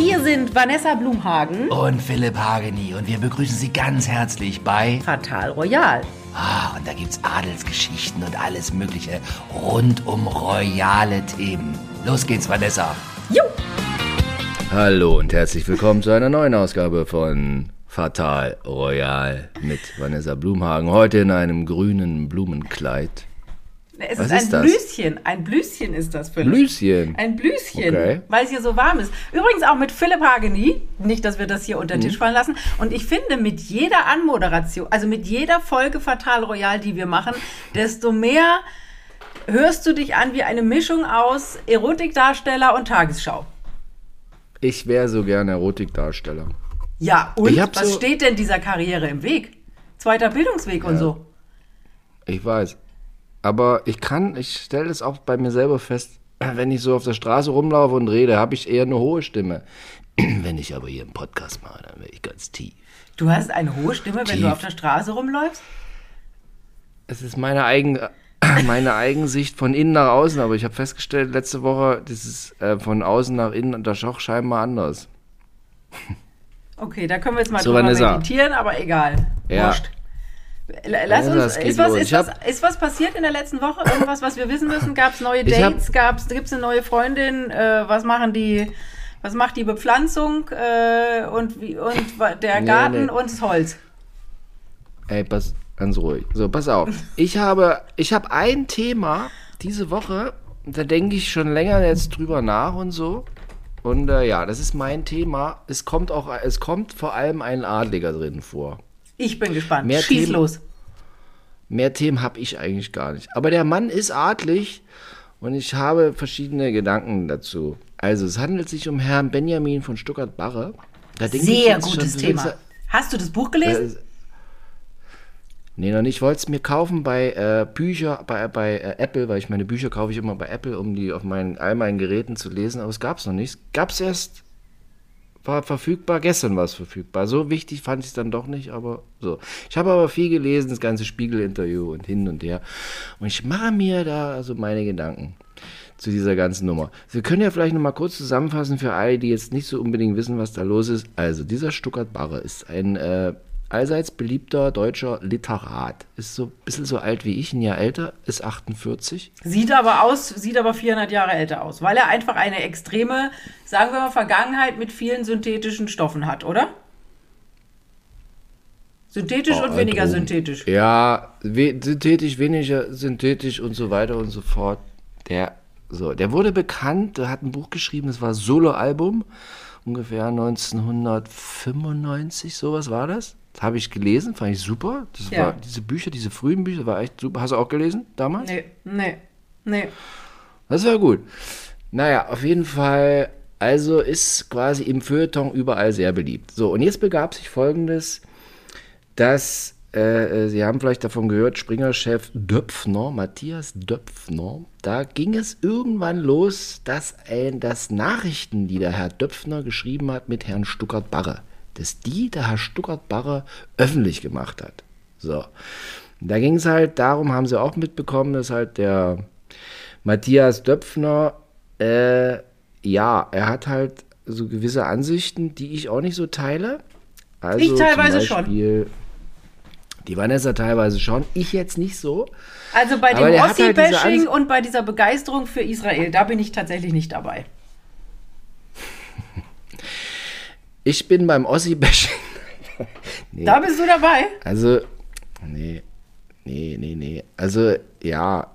Hier sind Vanessa Blumhagen und Philipp Hageni und wir begrüßen Sie ganz herzlich bei Fatal Royal. Ah, und da gibt's Adelsgeschichten und alles Mögliche rund um royale Themen. Los geht's, Vanessa. Jo! Hallo und herzlich willkommen zu einer neuen Ausgabe von Fatal Royal mit Vanessa Blumhagen. Heute in einem grünen Blumenkleid. Es Was ist ein ist das? Blüschen. Ein Blüschen ist das, Philipp. Blüschen. Ein Blüschen, Okay. weil es hier so warm ist. Übrigens auch mit Philipp Hageni. Nicht, dass wir das hier unter den Mhm. Tisch fallen lassen. Und ich finde, mit jeder Anmoderation, also mit jeder Folge Fatal Royal, die wir machen, desto mehr hörst du dich an wie eine Mischung aus Erotikdarsteller und Tagesschau. Ich wäre so gern Erotikdarsteller. Ja, und was so- steht denn dieser Karriere im Weg? Zweiter Bildungsweg und so. Ich weiß. Aber ich kann, ich stelle es auch bei mir selber fest, wenn ich so auf der Straße rumlaufe und rede, habe ich eher eine hohe Stimme. Wenn ich aber hier einen Podcast mache, dann werde ich ganz tief. Du hast eine hohe Stimme, wenn Tief. du auf der Straße rumläufst? Es ist meine, eigen, meine Eigensicht von innen nach außen, aber ich habe festgestellt letzte Woche, das ist äh, von außen nach innen und das auch scheinbar anders. Okay, da können wir jetzt mal So, drüber meditieren, aber egal. Ja. Wurscht. Lass Vanessa, uns, geht ist was, ist, was, ist was passiert in der letzten Woche? Irgendwas, was wir wissen müssen? Gab es neue Dates? Gibt es eine neue Freundin? Äh, was machen die? Was macht die Bepflanzung äh, und, wie, und der Nee, Garten nee. und das Holz? Ey, pass ganz ruhig. So, pass auf. Ich habe, ich habe ein Thema diese Woche, da denke ich schon länger jetzt drüber nach und so. Und äh, ja, das ist mein Thema. Es kommt auch, es kommt vor allem ein Adliger drin vor. Ich bin gespannt. Mehr Schieß Themen- los. Mehr Themen habe ich eigentlich gar nicht. Aber der Mann ist adlig und ich habe verschiedene Gedanken dazu. Also, es handelt sich um Herrn Benjamin von Stuttgart-Barre. Sehr schon, gutes du Thema. Hast du das Buch gelesen? Äh, Nee, noch nicht. Ich wollte es mir kaufen bei äh, Bücher, bei, bei äh, Apple, weil ich meine Bücher kaufe ich immer bei Apple, um die auf meinen, all meinen Geräten zu lesen, aber es gab es noch nicht. Gab es erst, war verfügbar, gestern war es verfügbar. So wichtig fand ich es dann doch nicht, aber so. Ich habe aber viel gelesen, das ganze Spiegel-Interview und hin und her. Und ich mache mir da also meine Gedanken zu dieser ganzen Nummer. Wir können ja vielleicht noch mal kurz zusammenfassen für alle, die jetzt nicht so unbedingt wissen, was da los ist. Also, dieser Stuttgart Barre ist ein äh, allseits beliebter deutscher Literat. Ist so ein bisschen so alt wie ich, ein Jahr älter, ist 48. Sieht aber aus, sieht aber 400 Jahre älter aus, weil er einfach eine extreme, sagen wir mal, Vergangenheit mit vielen synthetischen Stoffen hat, oder? Synthetisch und weniger Drogen. synthetisch. Ja, we synthetisch, weniger synthetisch und so weiter und so fort. Der, so, der wurde bekannt, der hat ein Buch geschrieben, das war Soloalbum, ungefähr 1995, sowas war das. Das habe ich gelesen, fand ich super. Das Ja. war, diese Bücher, diese frühen Bücher, war echt super. Hast du auch gelesen damals? Nee, nee, nee. Das war gut. Naja, auf jeden Fall, also ist quasi im Feuilleton überall sehr beliebt. So, und jetzt begab sich folgendes, dass, äh, äh, Sie haben vielleicht davon gehört, Springer-Chef Döpfner, Matthias Döpfner, da ging es irgendwann los, dass, ein, dass Nachrichten, die der Herr Döpfner geschrieben hat mit Herrn Stuckert-Barre, dass die der Herr Stuckert-Barre öffentlich gemacht hat. So. Da ging es halt darum, haben sie auch mitbekommen, dass halt der Matthias Döpfner, äh, ja, er hat halt so gewisse Ansichten, die ich auch nicht so teile. Also Ich teilweise Beispiel, Die Vanessa teilweise schon, ich jetzt nicht so. Also bei dem halt Ossi-Bashing Ans- und bei dieser Begeisterung für Israel, da bin ich tatsächlich nicht dabei. Ich bin beim Ossi-Bashing. nee. Da bist du dabei? Also, nee, nee, nee, nee. Also, ja.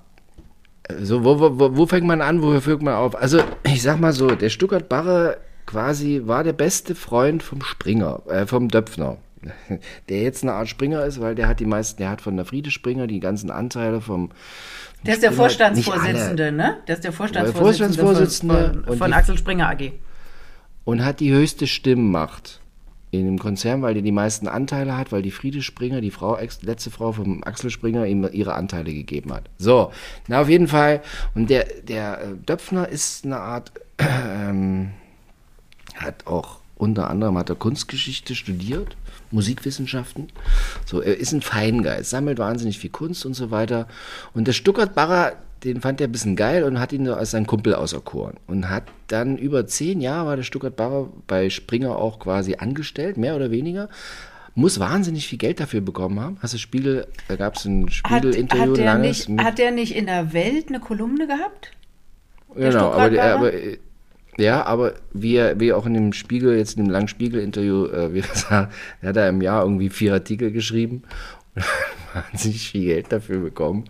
Also, wo, wo, wo- fängt man an, wo hört man auf? Also, ich sag mal so, der Stuttgart Barre quasi war der beste Freund vom Springer, äh, vom Döpfner. Der jetzt eine Art Springer ist, weil der hat die meisten, der hat von der Friede Springer die ganzen Anteile vom. Der ist der Springer- Vorstandsvorsitzende, nicht ne? Der ist der Vorstandsvorsitzende, Vorstandsvorsitzende von, von die- Axel Springer AG. Und hat die höchste Stimmmacht in dem Konzern, weil der die meisten Anteile hat, weil die Friede Springer, die Frau, letzte Frau vom Axel Springer, ihm ihre Anteile gegeben hat. So, na auf jeden Fall. Und der, der äh, Döpfner ist eine Art, ähm, hat auch unter anderem hat er Kunstgeschichte studiert, Musikwissenschaften. So, er ist ein Feingeist, sammelt wahnsinnig viel Kunst und so weiter. Und der Stuttgart Barrer, den fand er ein bisschen geil und hat ihn so als sein Kumpel auserkoren. Und hat dann über zehn Jahre war der Stuttgart Barrer bei Springer auch quasi angestellt, mehr oder weniger. Muss wahnsinnig viel Geld dafür bekommen haben. Hast du Spiegel, da gab es ein Hat, Spiegel-Interview, hat, der langes. nicht, hat der nicht in der Welt eine Kolumne gehabt? der genau, aber, der, Stuttgart-Barrer? aber äh, ja, aber wie, er, wie auch in dem Spiegel, jetzt in dem langen Spiegel-Interview, äh, wie er sagt, er hat er im Jahr irgendwie vier Artikel geschrieben und hat wahnsinnig viel Geld dafür bekommen.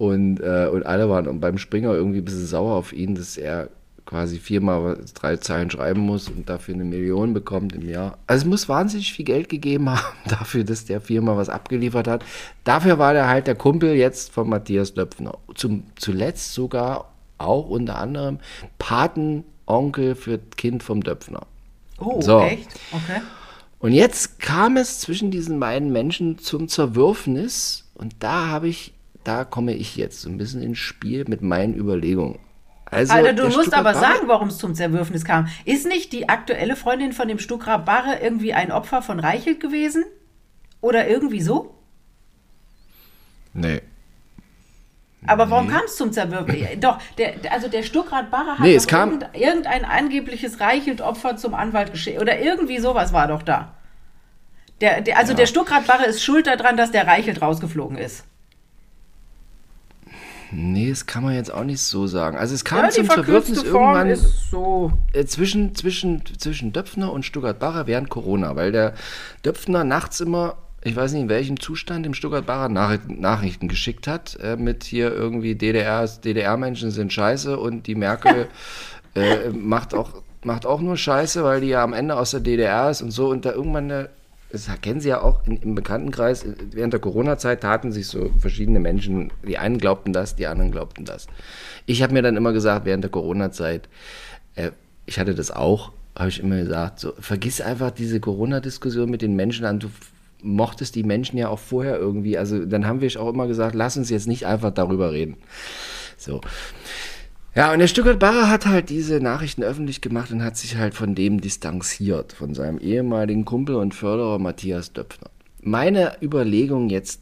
Und, äh, und alle waren beim Springer irgendwie ein bisschen sauer auf ihn, dass er quasi viermal drei Zeilen schreiben muss und dafür eine Million bekommt im Jahr. Also es muss wahnsinnig viel Geld gegeben haben dafür, dass der viermal was abgeliefert hat. Dafür war der halt der Kumpel jetzt von Matthias Döpfner. Zum, zuletzt sogar auch unter anderem Patenonkel für Kind vom Döpfner. Oh, So. echt? Okay. Und jetzt kam es zwischen diesen beiden Menschen zum Zerwürfnis und da habe ich, da komme ich jetzt so ein bisschen ins Spiel mit meinen Überlegungen. Also, Alter, du musst Stuttgart aber Barre- sagen, warum es zum Zerwürfnis kam. Ist nicht die aktuelle Freundin von dem Stuttgart Barre irgendwie ein Opfer von Reichelt gewesen? Oder irgendwie so? Nee. Aber warum kam es zum Zerwürfnis? Doch, der, also der Stuttgart Barre hat Nee, es kam- irgend, irgendein angebliches Reichelt-Opfer zum Anwalt geschickt. Oder irgendwie sowas war doch da. Der, der, also der Stuttgart Barre ist schuld daran, dass der Reichelt rausgeflogen ist. Nee, das kann man jetzt auch nicht so sagen. Also es kam Ja, zum Form irgendwann so. äh, zwischen, zwischen, zwischen Döpfner und Stuttgart-Barre während Corona, weil der Döpfner nachts immer, ich weiß nicht in welchem Zustand, dem Stuttgart-Barre Nachrichten, Nachrichten geschickt hat, äh, mit hier irgendwie DDR, DDR-Menschen sind scheiße und die Merkel äh, macht, auch, macht auch nur Scheiße, weil die ja am Ende aus der DDR ist und so und da irgendwann eine das kennen Sie ja auch in, im Bekanntenkreis, äh, während der Corona-Zeit taten sich so verschiedene Menschen, die einen glaubten das, die anderen glaubten das. Ich habe mir dann immer gesagt, während der Corona-Zeit, äh, ich hatte das auch, habe ich immer gesagt, so, vergiss einfach diese Corona-Diskussion mit den Menschen an, du mochtest die Menschen ja auch vorher irgendwie, also dann haben wir auch immer gesagt, lass uns jetzt nicht einfach darüber reden. So. Ja, und der Stuttgart Barre hat halt diese Nachrichten öffentlich gemacht und hat sich halt von dem distanziert, von seinem ehemaligen Kumpel und Förderer Matthias Döpfner. Meine Überlegungen jetzt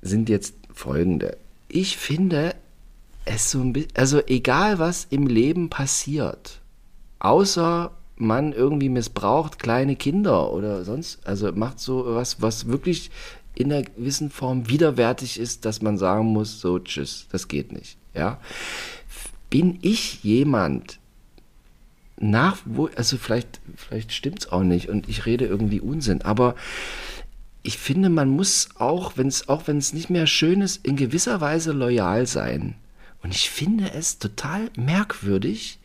sind jetzt folgende. Ich finde es so ein bisschen, also egal was im Leben passiert, außer man irgendwie missbraucht kleine Kinder oder sonst, also macht so was, was wirklich in einer gewissen Form widerwärtig ist, dass man sagen muss, so tschüss, das geht nicht, ja. Bin ich jemand, nach, wo, also vielleicht, vielleicht stimmt's auch nicht und ich rede irgendwie Unsinn, aber ich finde, man muss auch, wenn es auch wenn es nicht mehr schön ist, in gewisser Weise loyal sein. Und ich finde es total merkwürdig,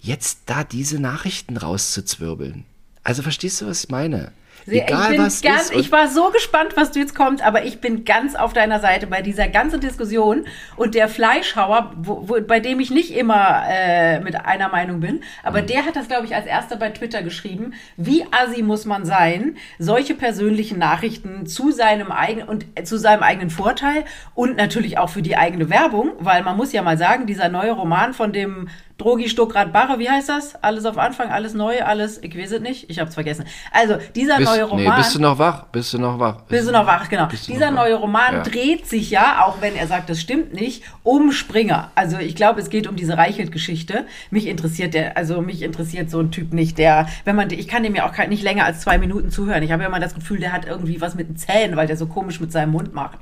jetzt da diese Nachrichten rauszuzwirbeln. Also verstehst du, was ich meine? Egal ich bin was ganz, ist. ich war so gespannt, was du jetzt kommst, aber ich bin ganz auf deiner Seite bei dieser ganzen Diskussion und der Fleischhauer, wo, wo, bei dem ich nicht immer äh, mit einer Meinung bin, aber Mhm. der hat das, glaube ich, als erster bei Twitter geschrieben. Wie assi muss man sein, solche persönlichen Nachrichten zu seinem eigenen und äh, zu seinem eigenen Vorteil und natürlich auch für die eigene Werbung, weil man muss ja mal sagen, dieser neue Roman von dem Drogi Stuckrad Barre, wie heißt das? Alles auf Anfang, alles neu, alles, ich weiß es nicht, ich hab's vergessen. Also, dieser bist, neue Roman. nee, bist du noch wach? Bist du noch wach? Bist du noch wach, genau. Dieser wach? neue Roman Ja. dreht sich ja, auch wenn er sagt, das stimmt nicht, um Springer. Also ich glaube, es geht um diese Reichelt-Geschichte. Mich interessiert der, also mich interessiert so ein Typ nicht, der, wenn man, ich kann dem ja auch nicht länger als zwei Minuten zuhören. Ich habe ja immer das Gefühl, der hat irgendwie was mit den Zähnen, weil der so komisch mit seinem Mund macht.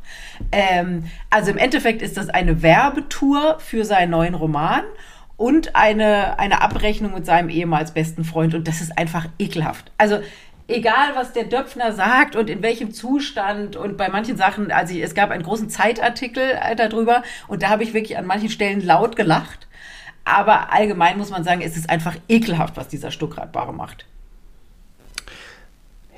Ähm, also im Endeffekt ist das eine Werbetour für seinen neuen Roman und eine, eine Abrechnung mit seinem ehemals besten Freund. Und das ist einfach ekelhaft. Also egal, was der Döpfner sagt und in welchem Zustand und bei manchen Sachen, also es gab einen großen Zeitartikel äh, darüber und da habe ich wirklich an manchen Stellen laut gelacht. Aber allgemein muss man sagen, es ist einfach ekelhaft, was dieser Stuckradbare macht.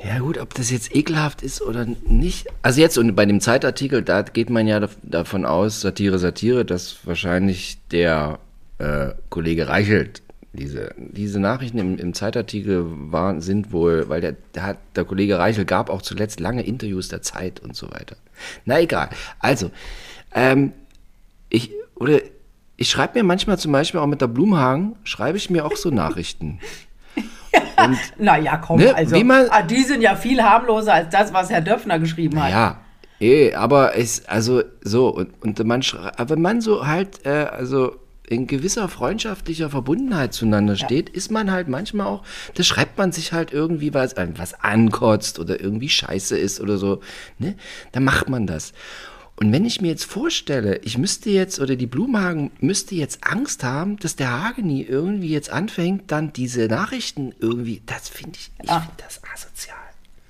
Ja gut, ob das jetzt ekelhaft ist oder nicht. Also jetzt und bei dem Zeitartikel, da geht man ja dav- davon aus, Satire, Satire, dass wahrscheinlich der äh, Kollege Reichelt diese, diese Nachrichten im, im Zeitartikel waren, sind wohl, weil der, der, hat, der Kollege Reichelt gab auch zuletzt lange Interviews der Zeit und so weiter. Na egal. Also, ähm, ich, oder ich schreibe mir manchmal zum Beispiel auch mit der Blumhagen, schreibe ich mir auch so Nachrichten. Naja, komm, Ne, also man- ah, die sind ja viel harmloser als das, was Herr Döpfner geschrieben hat. Ja, Eh, aber es, also so, und, und man, wenn man so halt, äh, also in gewisser freundschaftlicher Verbundenheit zueinander steht, ist man halt manchmal auch, da schreibt man sich halt irgendwie was, an- was ankotzt oder irgendwie scheiße ist oder so, ne? Dann macht man das. Und wenn ich mir jetzt vorstelle, ich müsste jetzt, oder die Blumhagen müsste jetzt Angst haben, dass der Hageni irgendwie jetzt anfängt, dann diese Nachrichten irgendwie, das finde ich, ich Ja. finde das asozial.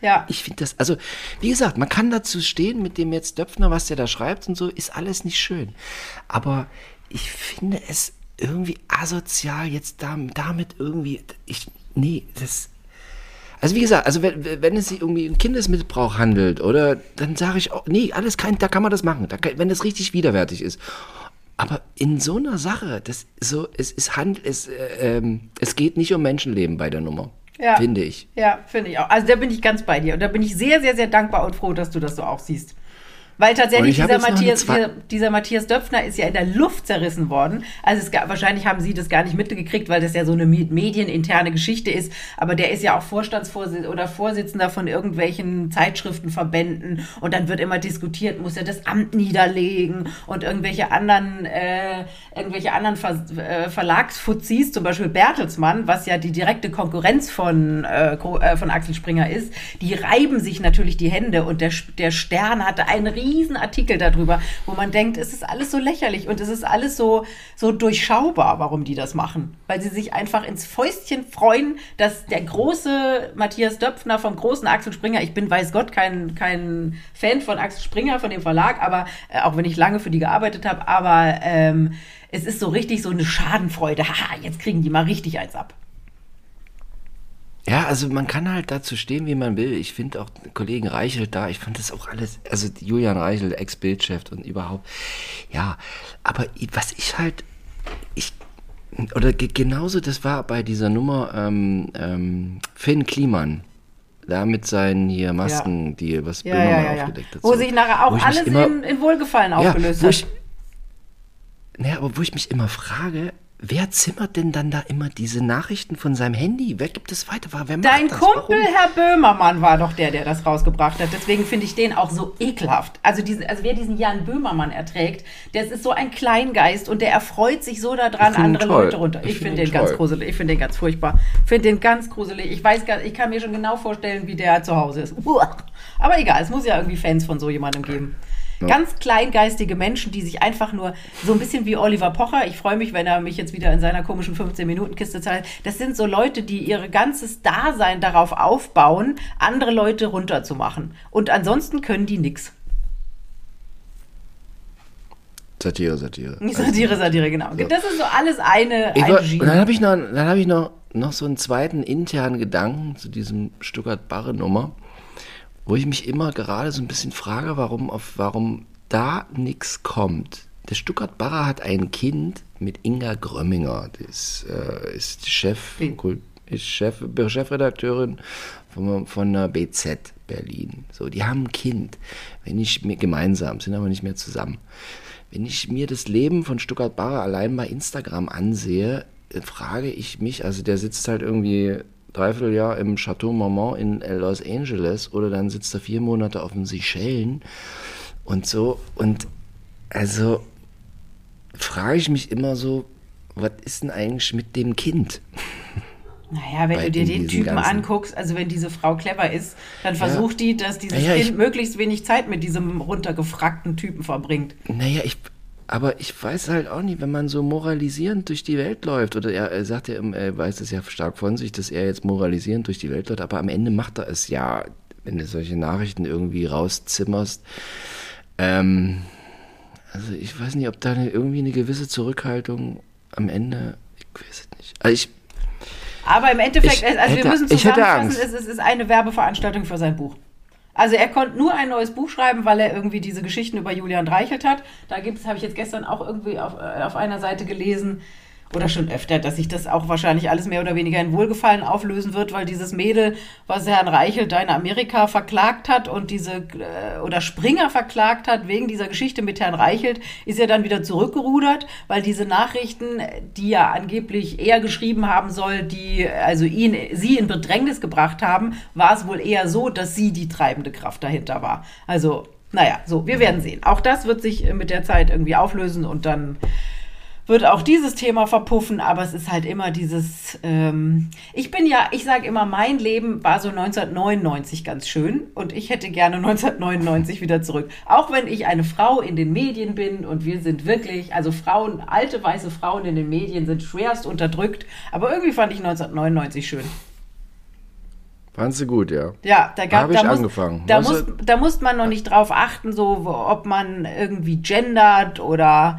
Ja. Ich finde das, also, wie gesagt, man kann dazu stehen mit dem jetzt Döpfner, was der da schreibt und so, ist alles nicht schön. Aber ich finde es irgendwie asozial, jetzt da, damit irgendwie, ich, nee, das, also wie gesagt, also wenn, wenn es sich irgendwie um Kindesmissbrauch handelt, oder, dann sage ich auch, nee, alles kein, da kann man das machen, da kann, wenn das richtig widerwärtig ist. Aber in so einer Sache, das so, es ist Hand, es, äh, ähm, es geht nicht um Menschenleben bei der Nummer. Ja. Finde ich. Ja, finde ich auch. Also da bin ich ganz bei dir. Und da bin ich sehr, sehr, sehr dankbar und froh, dass du das so auch siehst. Weil tatsächlich dieser Matthias, dieser, dieser Matthias Döpfner ist ja in der Luft zerrissen worden. Also es, wahrscheinlich haben sie das gar nicht mitgekriegt, weil das ja so eine me- medieninterne Geschichte ist. Aber der ist ja auch Vorstandsvorsitzender oder Vorsitzender von irgendwelchen Zeitschriftenverbänden. Und dann wird immer diskutiert, muss er das Amt niederlegen und irgendwelche anderen, äh, irgendwelche anderen Ver äh, Verlagsfuzis, zum Beispiel Bertelsmann, was ja die direkte Konkurrenz von, äh, äh, von Axel Springer ist, die reiben sich natürlich die Hände und der, der Stern hatte einen riesen Artikel darüber, wo man denkt, es ist alles so lächerlich und es ist alles so, so durchschaubar, warum die das machen. Weil sie sich einfach ins Fäustchen freuen, dass der große Matthias Döpfner vom großen Axel Springer, ich bin weiß Gott kein, kein Fan von Axel Springer, von dem Verlag, aber äh, auch wenn ich lange für die gearbeitet habe, aber ähm, es ist so richtig so eine Schadenfreude. Haha, jetzt kriegen die mal richtig eins ab. Ja, also man kann halt dazu stehen, wie man will. Ich finde auch Kollegen Reichelt da, ich fand das auch alles, also Julian Reichelt, Ex-Bildchef und überhaupt. Ja, aber was ich halt, ich, oder ge genauso, das war bei dieser Nummer ähm, ähm, Finn Kliman. Da mit seinen hier Masken, die was Ja, Böhmermann ja, ja, ja. aufgedeckt hat. Wo so. sich nachher auch alles immer- in, in Wohlgefallen ja, aufgelöst hat. ich, naja, aber wo ich mich immer frage, wer zimmert denn dann da immer diese Nachrichten von seinem Handy? Wer gibt es weiter? Wer macht Dein das? Kumpel, Warum? Herr Böhmermann, war doch der, der das rausgebracht hat. Deswegen finde ich den auch so ekelhaft. Also, diese, also wer diesen Jan Böhmermann erträgt, der ist so ein Kleingeist und der erfreut sich so daran, find andere toll. Leute runter. Ich Ich, find finde ihn den ganz gruselig. Ich finde den ganz furchtbar. Ich finde den ganz gruselig. Ich weiß gar, ich kann mir schon genau vorstellen, wie der zu Hause ist. Uah. Aber egal, es muss ja irgendwie Fans von so jemandem geben. Ganz kleingeistige Menschen, die sich einfach nur so ein bisschen wie Oliver Pocher, ich freue mich, wenn er mich jetzt wieder in seiner komischen 15-Minuten-Kiste zeigt. Das sind so Leute, die ihr ganzes Dasein darauf aufbauen, andere Leute runterzumachen. Und ansonsten können die nix. Satire, Satire. Satire, Satire, genau. Das ist so alles eine, Ich war, und dann habe ich, noch, dann hab ich noch, noch so einen zweiten internen Gedanken zu diesem Stuttgart-Barre-Nummer, wo ich mich immer gerade so ein bisschen frage, warum, auf, warum da nichts kommt. Der Stuttgart-Barre hat ein Kind mit Inga Grömminger, ist, äh, ist Chef? Kult- ist Chef, Chefredakteurin von, von der BZ Berlin. So, die haben ein Kind, wenn ich mir gemeinsam, sind aber nicht mehr zusammen. Wenn ich mir das Leben von Stuttgart Barre allein bei Instagram ansehe, äh, frage ich mich, also der sitzt halt irgendwie dreiviertel Jahr im Chateau Marmont in Los Angeles oder dann sitzt er vier Monate auf den Seychellen und so und also frage ich mich immer so, was ist denn eigentlich mit dem Kind? Naja, wenn bei du dir den Typen ganzen- anguckst, also wenn diese Frau clever ist, dann versucht die, dass dieses Naja, Kind möglichst wenig Zeit mit diesem runtergefrackten Typen verbringt. Naja, ich, aber ich weiß halt auch nicht, wenn man so moralisierend durch die Welt läuft, oder er, er sagt ja, er weiß es ja stark von sich, dass er jetzt moralisierend durch die Welt läuft, aber am Ende macht er es ja, wenn du solche Nachrichten irgendwie rauszimmerst. Ähm, also ich weiß nicht, ob da irgendwie eine gewisse Zurückhaltung am Ende, ich weiß es nicht. Also ich, Aber im Endeffekt, Ich also wir hätte- müssen ich hätte zusammenfassen, es ist eine Werbeveranstaltung für sein Buch. Also er konnte nur ein neues Buch schreiben, weil er irgendwie diese Geschichten über Julian Reichelt hat. Da gibt es, habe ich jetzt gestern auch irgendwie auf, äh, auf einer Seite gelesen, oder schon öfter, dass sich das auch wahrscheinlich alles mehr oder weniger in Wohlgefallen auflösen wird, weil dieses Mädel, was Herrn Reichelt da in Amerika verklagt hat und diese, äh, oder Springer verklagt hat wegen dieser Geschichte mit Herrn Reichelt, ist ja dann wieder zurückgerudert, weil diese Nachrichten, die ja angeblich er geschrieben haben soll, die also ihn, sie in Bedrängnis gebracht haben, war es wohl eher so, dass sie die treibende Kraft dahinter war. Also Naja, so, wir werden sehen. Auch das wird sich mit der Zeit irgendwie auflösen und dann wird auch dieses Thema verpuffen, aber es ist halt immer dieses, ähm, ich bin ja, ich sage immer, mein Leben war so 1999 ganz schön und ich hätte gerne 1999 wieder zurück. Auch wenn ich eine Frau in den Medien bin und wir sind wirklich, also Frauen, alte weiße Frauen in den Medien sind schwerst unterdrückt, aber irgendwie fand ich 1999 schön. Fandst du gut, ja. Ja, da gab Hab ich da muss, angefangen. Da, muss, da musste man noch nicht drauf achten, so ob man irgendwie gendert oder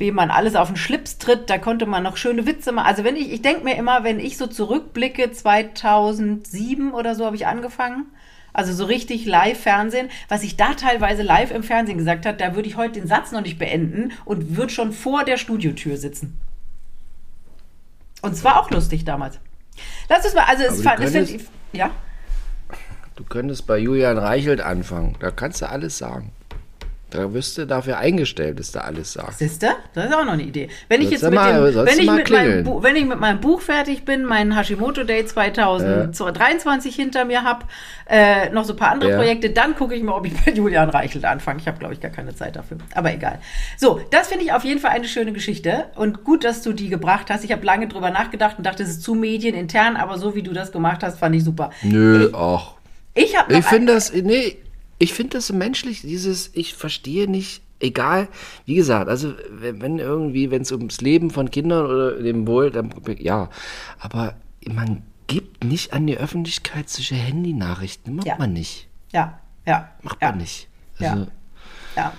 wem man alles auf den Schlips tritt. Da konnte man noch schöne Witze machen. Also wenn ich, ich denke mir immer, wenn ich so zurückblicke, 2007 oder so habe ich angefangen. Also so richtig Live-Fernsehen. Was ich da teilweise live im Fernsehen gesagt hat, da würde ich heute den Satz noch nicht beenden und würde schon vor der Studiotür sitzen. Und es war auch lustig damals. Lass uns mal, also es es könntest- ich, ja. Du könntest bei Julian Reichelt anfangen. Da kannst du alles sagen. Da wirst du dafür eingestellt, dass du alles sagst. Siehst du? Das ist auch noch eine Idee. Wenn ich Sollst jetzt du mit, mal- dem, wenn, ich mit meinem klingeln. Bu- wenn ich mit meinem Buch fertig bin, mein Hashimoto Day 2023 hinter mir habe, äh, noch so ein paar andere Ja. Projekte, dann gucke ich mal, ob ich bei Julian Reichelt anfange. Ich habe, glaube ich, gar keine Zeit dafür. Aber egal. So, das finde ich auf jeden Fall eine schöne Geschichte. Und gut, dass du die gebracht hast. Ich habe lange drüber nachgedacht und dachte, es ist zu medienintern, aber so wie du das gemacht hast, fand ich super. Nö, ach. Ich Ich finde das, nee, ich finde das menschlich, dieses, ich verstehe nicht, egal, wie gesagt, also wenn, irgendwie, wenn es ums Leben von Kindern oder dem Wohl, dann, ja, aber man gibt nicht an die Öffentlichkeit solche Handynachrichten, macht Ja. man nicht, Ja, ja. macht ja. man nicht. Ja. Also, Ja.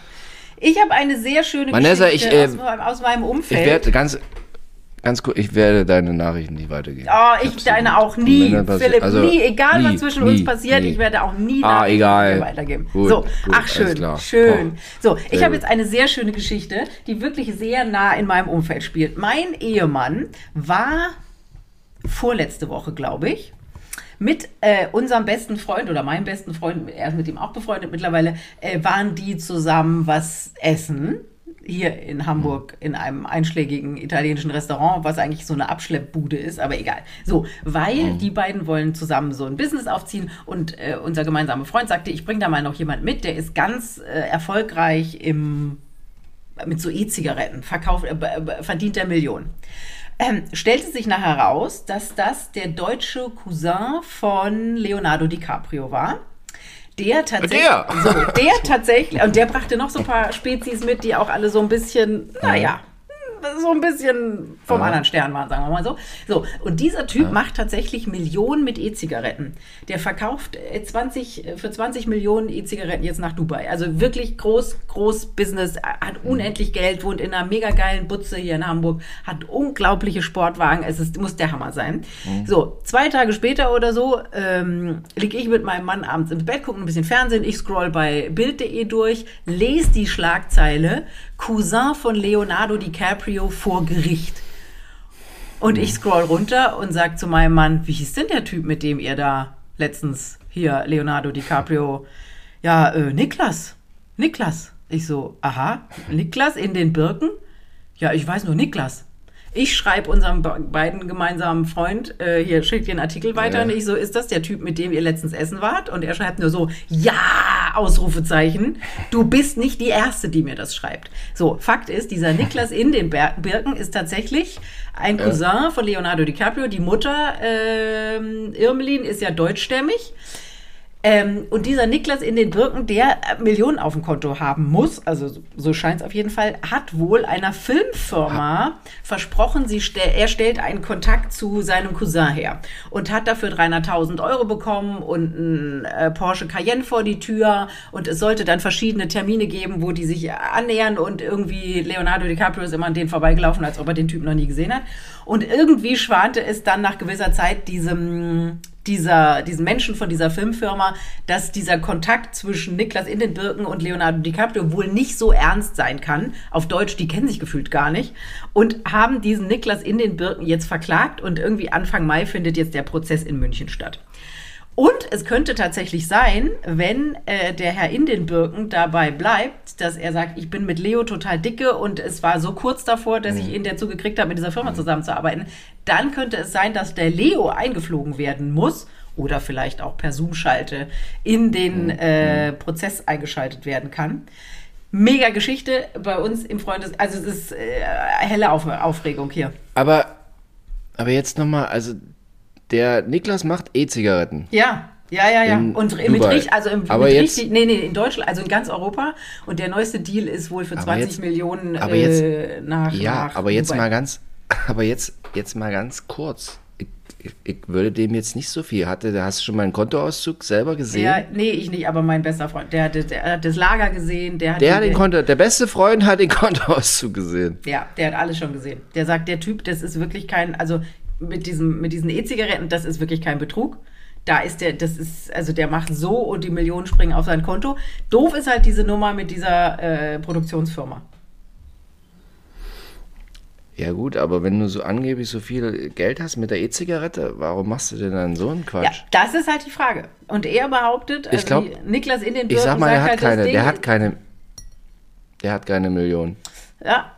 Ich habe eine sehr schöne Vanessa, Geschichte ich, äh, aus, meinem- aus meinem ich Umfeld. werde ganz, ganz kurz, ich werde deine Nachrichten nicht weitergeben. Oh, ich Absolut. deine auch nie, Philipp, also, nie, egal was nie, zwischen nie, uns passiert, ich werde auch nie Ah, Nachrichten egal. weitergeben. Gut, so, gut, ach schön, schön. So, ich habe jetzt eine sehr schöne Geschichte, die wirklich sehr nah in meinem Umfeld spielt. Mein Ehemann war vorletzte Woche, glaube ich, mit äh, unserem besten Freund oder meinem besten Freund, er ist mit ihm auch befreundet mittlerweile, äh, waren die zusammen was essen. Hier in Hamburg in einem einschlägigen italienischen Restaurant, was eigentlich so eine Abschleppbude ist, aber egal. So, weil die beiden wollen zusammen so ein Business aufziehen und äh, unser gemeinsamer Freund sagte, ich bringe da mal noch jemand mit, der ist ganz äh, erfolgreich im mit so E-Zigaretten, verkauft, äh, äh, verdient er Millionen. Ähm, stellte sich nachher heraus, dass das der deutsche Cousin von Leonardo DiCaprio war. Der tatsächlich, Der? So, der tatsächlich, und der brachte noch so ein paar Spezies mit, die auch alle so ein bisschen, naja, so ein bisschen vom Ja. anderen Stern waren, sagen wir mal so. So, und dieser Typ macht tatsächlich Millionen mit E-Zigaretten. Der verkauft äh, 20, äh, für 20 Millionen E-Zigaretten jetzt nach Dubai. Also wirklich groß, groß Business, äh, hat unendlich Geld, wohnt in einer mega geilen Butze hier in Hamburg, hat unglaubliche Sportwagen. Es ist, muss der Hammer sein. So, zwei Tage später oder so ähm, liege ich mit meinem Mann abends im Bett, gucke ein bisschen Fernsehen, ich scroll bei Bild.de durch, lese die Schlagzeile Cousin von Leonardo DiCaprio vor Gericht. Und ich scroll runter und sag zu meinem Mann, wie hieß denn der Typ, mit dem ihr da letztens hier Leonardo DiCaprio, ja, äh, Niklas, Niklas. Ich so, aha, Niklas in den Birken? Ja, ich weiß nur Niklas. Ich schreibe unserem be beiden gemeinsamen Freund, äh, hier schickt ihr einen Artikel weiter Ja. und ich so, ist das der Typ, mit dem ihr letztens essen wart? Und er schreibt nur so, ja, Ausrufezeichen. Du bist nicht die Erste, die mir das schreibt. So, Fakt ist, dieser Niklas in den Birken ist tatsächlich ein Cousin von Leonardo DiCaprio. Die Mutter, ähm, Irmelin, ist ja deutschstämmig. Ähm, und dieser Niklas in den Birken, der äh, Millionen auf dem Konto haben muss, also so- scheint es auf jeden Fall, hat wohl einer Filmfirma versprochen, sie stell, er stellt einen Kontakt zu seinem Cousin her und hat dafür 300.000 Euro bekommen und ein äh, Porsche Cayenne vor die Tür und es sollte dann verschiedene Termine geben, wo die sich annähern und irgendwie Leonardo DiCaprio ist immer an denen vorbeigelaufen, als ob er den Typen noch nie gesehen hat. Und irgendwie schwante es dann nach gewisser Zeit diesem dieser, diesen Menschen von dieser Filmfirma, dass dieser Kontakt zwischen Niklas in den Birken und Leonardo DiCaprio wohl nicht so ernst sein kann. Auf Deutsch, die kennen sich gefühlt gar nicht. Und haben diesen Niklas in den Birken jetzt verklagt und irgendwie Anfang Mai findet jetzt der Prozess in München statt. Und es könnte tatsächlich sein, wenn äh, der Herr in den Birken dabei bleibt, dass er sagt, ich bin mit Leo total dicke und es war so kurz davor, dass ich ihn dazu gekriegt habe, mit dieser Firma zusammenzuarbeiten, dann könnte es sein, dass der Leo eingeflogen werden muss oder vielleicht auch per Zoom-Schalte in den äh, Prozess eingeschaltet werden kann. Mega Geschichte bei uns im Freundes... Also es ist äh, helle Auf Aufregung hier. Aber, aber jetzt nochmal, also der Niklas macht E-Zigaretten. Ja, ja, ja, ja. In und mit richtig, also im, Aber mit jetzt- richtig, nee, nee, in Deutschland, also in ganz Europa. Und der neueste Deal ist wohl für Aber 20 jetzt- Millionen aber äh, jetzt- nach Ja, nach aber jetzt Dubai. mal ganz, aber jetzt, jetzt mal ganz kurz. Ich, ich, ich würde dem jetzt nicht so viel. Hatte, da hast du schon meinen Kontoauszug selber gesehen? Ja, nee, ich nicht, aber mein bester Freund, der, hat- der hat das Lager gesehen, der hat, der hat die- den Konto, der beste Freund hat den Kontoauszug gesehen. Ja, der hat alles schon gesehen. Der sagt, der Typ, das ist wirklich kein, also mit, diesem, mit diesen E-Zigaretten, das ist wirklich kein Betrug. Da ist der, das ist, also der macht so und die Millionen springen auf sein Konto. Doof ist halt diese Nummer mit dieser äh, Produktionsfirma. Ja gut, aber wenn du so angeblich so viel Geld hast mit der E-Zigarette, warum machst du denn dann so einen Ja, Quatsch? das ist halt die Frage. Und er behauptet, also Ich glaub- Niklas in den ich sag mal, der sagt hat halt, keine, Ding- der hat keine, der hat keine Million. Ja,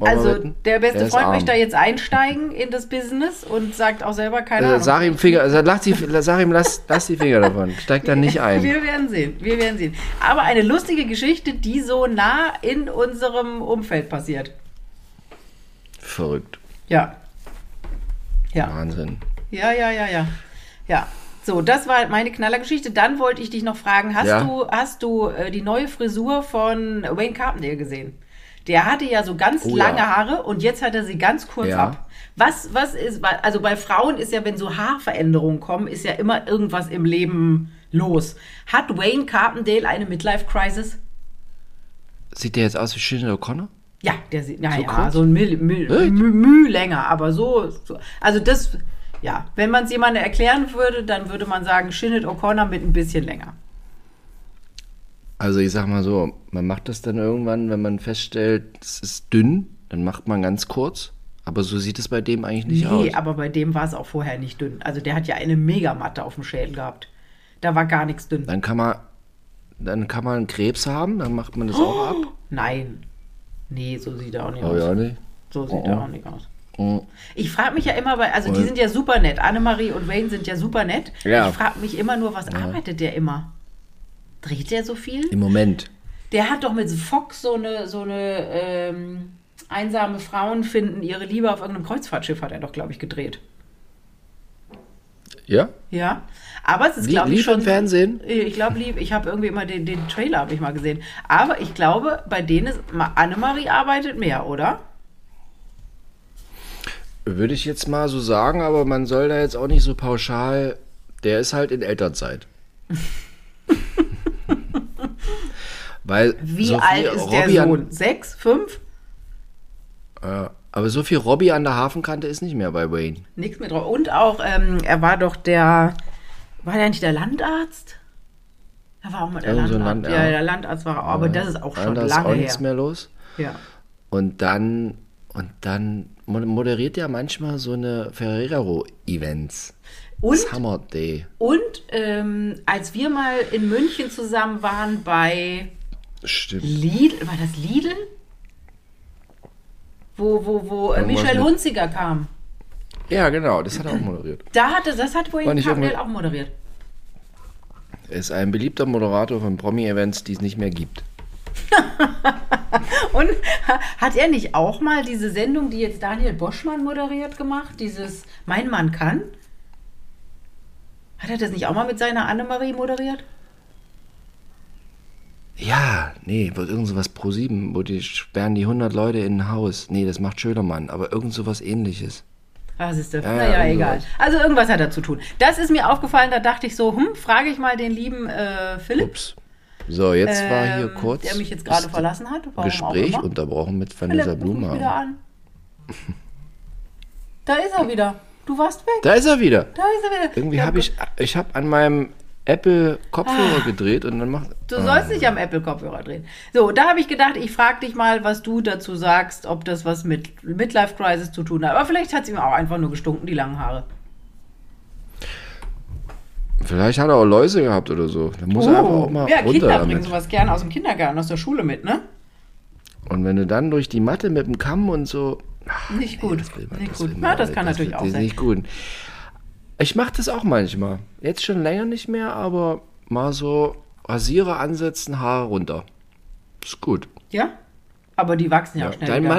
Wollen also der beste Der Freund möchte da jetzt einsteigen in das Business und sagt auch selber keine Also, Ahnung. sag ihm Finger, also, lass, die, sag ihm, lass, lass die Finger davon. Steig da nicht ein. Wir werden sehen, wir werden sehen. Aber eine lustige Geschichte, die so nah in unserem Umfeld passiert. Verrückt. Ja. Ja. Wahnsinn. Ja, ja, ja, ja. Ja. So, das war meine Knallergeschichte. Dann wollte ich dich noch fragen, hast Ja. du, hast du äh, die neue Frisur von Wayne Carpendale gesehen? Der hatte ja so ganz Oh, lange ja. Haare und jetzt hat er sie ganz kurz Ja. ab. Was, was ist, also bei Frauen ist ja, wenn so Haarveränderungen kommen, ist ja immer irgendwas im Leben los. Hat Wayne Carpendale eine Midlife-Crisis? Sieht der jetzt aus wie Shinny O'Connor? Ja, der sieht, ja, So ja, so ein Müh? Müh, Müh länger, aber so, so. Also das, ja, wenn man es jemandem erklären würde, dann würde man sagen, Shinnet O'Connor mit ein bisschen länger. Also ich sag mal so, man macht das dann irgendwann, wenn man feststellt, es ist dünn, dann macht man ganz kurz. Aber so sieht es bei dem eigentlich nicht nee, aus. aber bei dem war es auch vorher nicht dünn. Also der hat ja eine Megamatte auf dem Schädel gehabt. Da war gar nichts dünn. Dann kann man, dann kann man Krebs haben, dann macht man das auch ab. Nein. Nee, so sieht er auch nicht Oh aus. ja, nicht. So sieht Oh, er oh. auch nicht aus. Oh. Ich frage mich ja immer, weil, also die sind ja super nett. Annemarie und Wayne sind ja super nett. Ja. Ich frage mich immer nur, was arbeitet der immer? Dreht der so viel? Im Moment. Der hat doch mit Fox so eine, so eine ähm, einsame Frauen finden ihre Liebe auf irgendeinem Kreuzfahrtschiff, hat er doch, glaube ich, gedreht. Ja? Ja, aber es ist, glaube ich, schon. im Fernsehen? Ich glaube, lieb. Ich habe irgendwie immer den, den Trailer habe ich mal gesehen. Aber ich glaube, bei denen ist Ma- Annemarie arbeitet mehr, oder? Würde ich jetzt mal so sagen, aber man soll da jetzt auch nicht so pauschal. Der ist halt in Elternzeit. Weil Wie so alt ist der Robby Sohn? Sechs, fünf? Äh, aber so viel Robby an der Hafenkante ist nicht mehr bei Wayne. Nichts mehr drauf. Und auch, ähm, er war doch der, war der nicht der Landarzt? Er war auch mal der Irgend so ein Landarzt. Land- ja, ja. der Landarzt war er auch, aber das ist auch Ja, schon da ist lange auch her. nichts mehr los. Ja. Und dann, und dann mo- moderiert er manchmal so eine Ferrero-Events. Und, Summer Day. und ähm, als wir mal in München zusammen waren bei Stimmt. Lidl, war das Lidl? Wo, wo, wo äh, mit- Hunziger kam. Ja, genau, das hat er auch moderiert. Da hatte, das hat Carpendale irgendwie- auch moderiert. Er ist ein beliebter Moderator von Promi-Events, die es nicht mehr gibt. Und ha- hat er nicht auch mal diese Sendung, die jetzt Daniel Boschmann moderiert, gemacht? Dieses Mein Mann kann? Hat er das nicht auch mal mit seiner Annemarie moderiert? Ja, nee, wird irgend sowas pro sieben, wo die sperren die 100 Leute in ein Haus. Nee, das macht Schölermann, aber irgend sowas ähnliches. Was ist das? Ja, ja, naja, irgendwas. egal. Also irgendwas hat er zu tun. Das ist mir aufgefallen, da dachte ich so, hm, frage ich mal den lieben äh, Philipp. Ups. So, jetzt war hier ähm, kurz Der mich jetzt gerade verlassen hat. Warum Gespräch unterbrochen mit Vanessa wieder an. Da ist er wieder. Du warst weg. Da ist er wieder. Da ist er wieder. Irgendwie Ja, habe ich, ich habe an meinem Apple Kopfhörer gedreht und dann macht. Ah. Du sollst nicht am Apple-Kopfhörer drehen. So, da habe ich gedacht, ich frage dich mal, was du dazu sagst, ob das was mit Midlife Crisis zu tun hat. Aber vielleicht hat es ihm auch einfach nur gestunken, die langen Haare. Vielleicht hat er auch Läuse gehabt oder so. Da muss er einfach auch mal Oh. ja, runter Kinder bringen damit. sowas gerne aus dem Kindergarten, aus der Schule mit, ne? Und wenn du dann durch die Matte mit dem Kamm und so. ach, Nicht gut. das will man- nicht das gut. man das kann natürlich das auch ist sein. nicht gut. Ich mache das auch manchmal. Jetzt schon länger nicht mehr, aber mal so Rasierer ansetzen, Haare runter. Ist gut. Ja? Aber die wachsen ja, Ja, auch schnell dein wieder.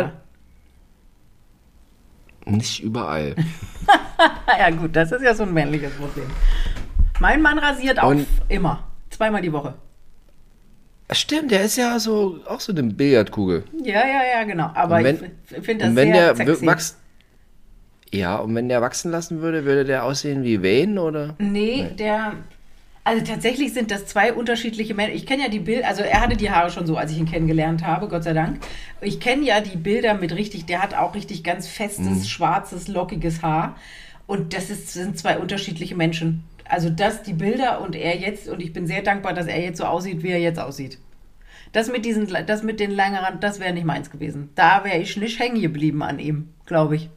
Mann- Nicht überall. ja gut, das ist ja so ein männliches Problem. Mein Mann rasiert auch Und- immer. Zweimal die Woche. Stimmt, der ist ja so auch so eine Billardkugel. Ja, ja, ja, genau. Aber wenn- ich finde das Und wenn sehr der sexy. wachsen. Ja, und wenn der wachsen lassen würde, würde der aussehen wie Wayne oder? Nee, der. Also tatsächlich sind das zwei unterschiedliche Menschen. Ich kenne ja die Bilder, also er hatte die Haare schon so, als ich ihn kennengelernt habe, Gott sei Dank. Ich kenne ja die Bilder mit richtig, der hat auch richtig ganz festes, Mhm. schwarzes, lockiges Haar. Und das ist, sind zwei unterschiedliche Menschen. Also das, die Bilder und er jetzt, und ich bin sehr dankbar, dass er jetzt so aussieht, wie er jetzt aussieht. Das mit diesen, das mit den längeren, das wäre nicht meins gewesen. Da wäre ich nicht hängen geblieben an ihm, glaube ich.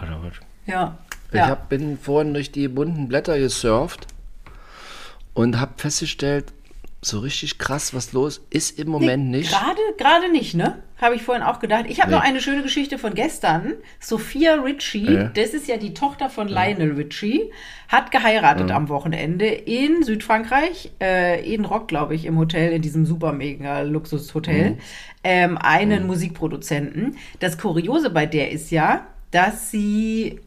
Gott, oh Gott. Ja. Ich ja. hab, bin vorhin durch die bunten Blätter gesurft und habe festgestellt, so richtig krass, was los ist im Moment nicht. Gerade, gerade nicht, ne? Habe ich vorhin auch gedacht. Ich habe Nee. noch eine schöne Geschichte von gestern. Sophia Ritchie, Ja. das ist ja die Tochter von Lionel Ritchie, hat geheiratet am Wochenende in Südfrankreich, äh, in Rock, glaube ich, im Hotel, in diesem super mega Luxushotel, ähm, einen Musikproduzenten. Das Kuriose bei der ist ja, dass sie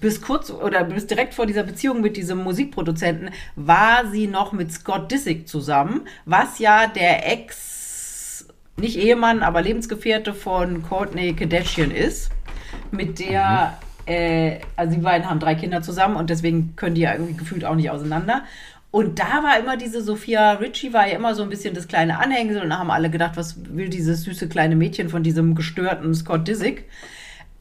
bis kurz oder bis direkt vor dieser Beziehung mit diesem Musikproduzenten war sie noch mit Scott Disick zusammen, was ja der Ex, nicht Ehemann, aber Lebensgefährte von Courtney Kardashian ist, mit der, äh, also die beiden haben drei Kinder zusammen und deswegen können die ja irgendwie gefühlt auch nicht auseinander. Und da war immer diese Sophia Ritchie, war ja immer so ein bisschen das kleine Anhängsel und da haben alle gedacht, was will dieses süße kleine Mädchen von diesem gestörten Scott Disick?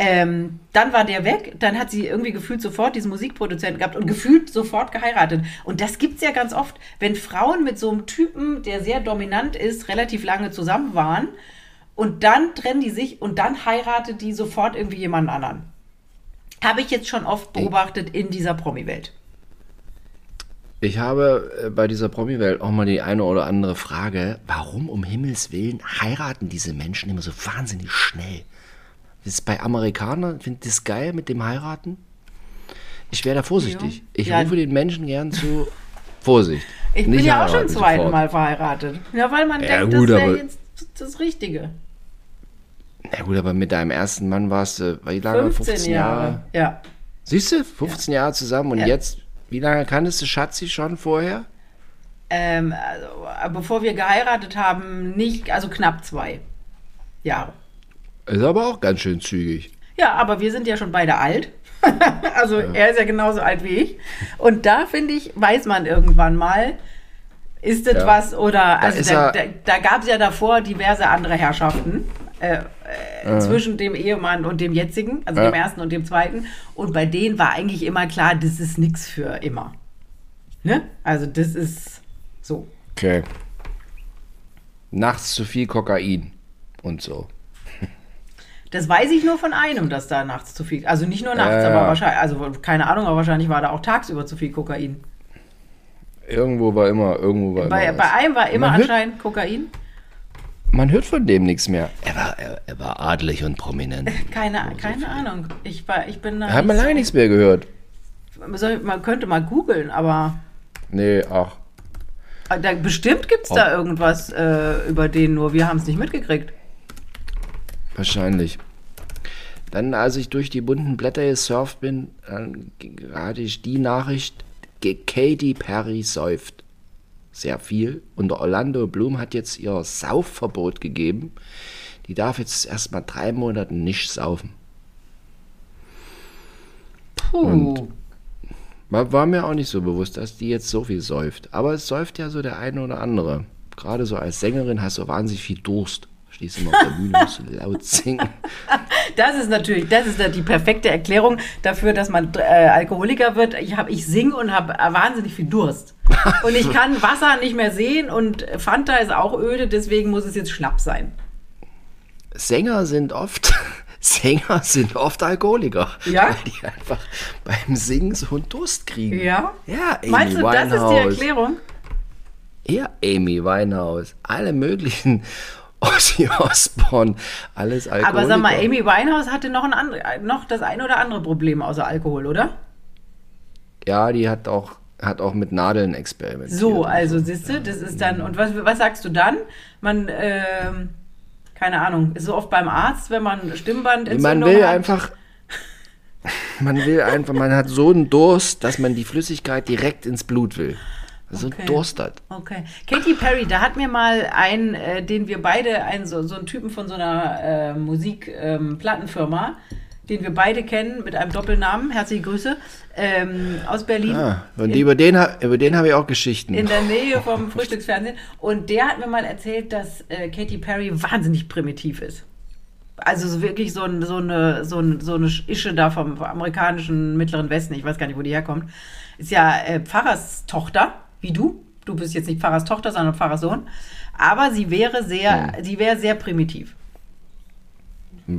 Ähm, dann war der weg, dann hat sie irgendwie gefühlt sofort diesen Musikproduzenten gehabt und gefühlt sofort geheiratet. Und das gibt's ja ganz oft, wenn Frauen mit so einem Typen, der sehr dominant ist, relativ lange zusammen waren und dann trennen die sich und dann heiratet die sofort irgendwie jemand anderen. Habe ich jetzt schon oft beobachtet in dieser Promi-Welt. Ich habe äh, bei dieser Promi-Welt auch mal die eine oder andere Frage, warum um Himmels Willen heiraten diese Menschen immer so wahnsinnig schnell? Das ist bei Amerikanern, finde das geil mit dem Heiraten? Ich wäre da vorsichtig. Ja. Ich Ja. rufe den Menschen gern zu Vorsicht. Ich bin ja auch schon heiraten zweiten sofort. Mal verheiratet. Ja, weil man Ja, denkt, gut, das wäre jetzt das Richtige. Na gut, aber mit deinem ersten Mann warst du, wie lange? 15, Jahre. Ja. Siehst du, 15 Jahre zusammen und Ja. jetzt, wie lange kanntest du Schatzi schon vorher? Ähm, also, bevor wir geheiratet haben, nicht, also knapp zwei Jahre. Ist aber auch ganz schön zügig. Ja, aber wir sind ja schon beide alt. also er ist ja genauso alt wie ich. Und da finde ich, weiß man irgendwann mal, ist das Ja. was oder also da, da, da gab es ja davor diverse andere Herrschaften. Äh, äh, zwischen dem Ehemann und dem jetzigen, also Ja. dem ersten und dem zweiten. Und bei denen war eigentlich immer klar, das ist nichts für immer. Ne? Also das ist so. Okay. Nachts zu viel Kokain und so. Das weiß ich nur von einem, dass da nachts zu viel, also nicht nur nachts, Ja, aber wahrscheinlich, also keine Ahnung, aber wahrscheinlich war da auch tagsüber zu viel Kokain. Irgendwo war immer, irgendwo war Bei, immer bei was. einem war immer Man hört- anscheinend Kokain. Man hört von dem nichts mehr. Er war, er, er war adelig und prominent. Keine, keine Ahnung. Ich, war, ich bin da. Hat man lange so- nichts mehr gehört. Man könnte mal googeln, aber Nee, ach. da, bestimmt gibt es da irgendwas äh, über den, nur wir haben es nicht mitgekriegt. Wahrscheinlich. Dann, als ich durch die bunten Blätter gesurft bin, dann hatte ich die Nachricht, Katy Perry säuft. Sehr viel. Und der Orlando Bloom hat jetzt ihr Saufverbot gegeben. Die darf jetzt erstmal drei Monate nicht saufen. Puh. War, war mir auch nicht so bewusst, dass die jetzt so viel säuft. Aber es säuft ja so der eine oder andere. Gerade so als Sängerin hast du wahnsinnig viel Durst. Stehst immer auf der Bühne, musst du laut singen. Das ist natürlich, das ist die perfekte Erklärung dafür, dass man äh, Alkoholiker wird. Ich, hab, ich singe und habe wahnsinnig viel Durst. Und ich kann Wasser nicht mehr sehen und Fanta ist auch öde, deswegen muss es jetzt Schnaps sein. Sänger sind oft, Sänger sind oft Alkoholiker. Ja? Weil die einfach beim Singen so einen Durst kriegen. Ja? Ja, Amy Meinst du, das ist die Winehouse. Erklärung? Ja, Amy Winehouse. Alle möglichen Ozzy Osbourne, alles Alkohol. Aber sag mal, Amy Winehouse hatte noch, ein andre, noch das ein oder andere Problem außer Alkohol, oder? Ja, die hat auch, hat auch mit Nadeln experimentiert. So, also siehst du, das ist dann, und was, was sagst du dann? Man, ähm, keine Ahnung, ist so oft beim Arzt, wenn man Stimmbandentzündung Man will hat. einfach, man will einfach, man hat so einen Durst, dass man die Flüssigkeit direkt ins Blut will. So Okay. Durst hat. Okay. Katy Perry, da hat mir mal ein, äh, den wir beide, ein, so, so einen Typen von so einer äh, Musikplattenfirma, den wir beide kennen, mit einem Doppelnamen, herzliche Grüße, ähm, aus Berlin. Ah, und in, über den, über den habe ich auch Geschichten. in der Nähe vom Frühstücksfernsehen. Und der hat mir mal erzählt, dass äh, Katy Perry wahnsinnig primitiv ist. Also so wirklich so, ein, so, eine, so, ein, so eine Ische da vom amerikanischen Mittleren Westen, ich weiß gar nicht, wo die herkommt. Ist ja äh, Pfarrerstochter, wie du. Du bist jetzt nicht Pfarrers Tochter, sondern Pfarrers Sohn. Aber sie wäre sehr, sie wäre sehr primitiv.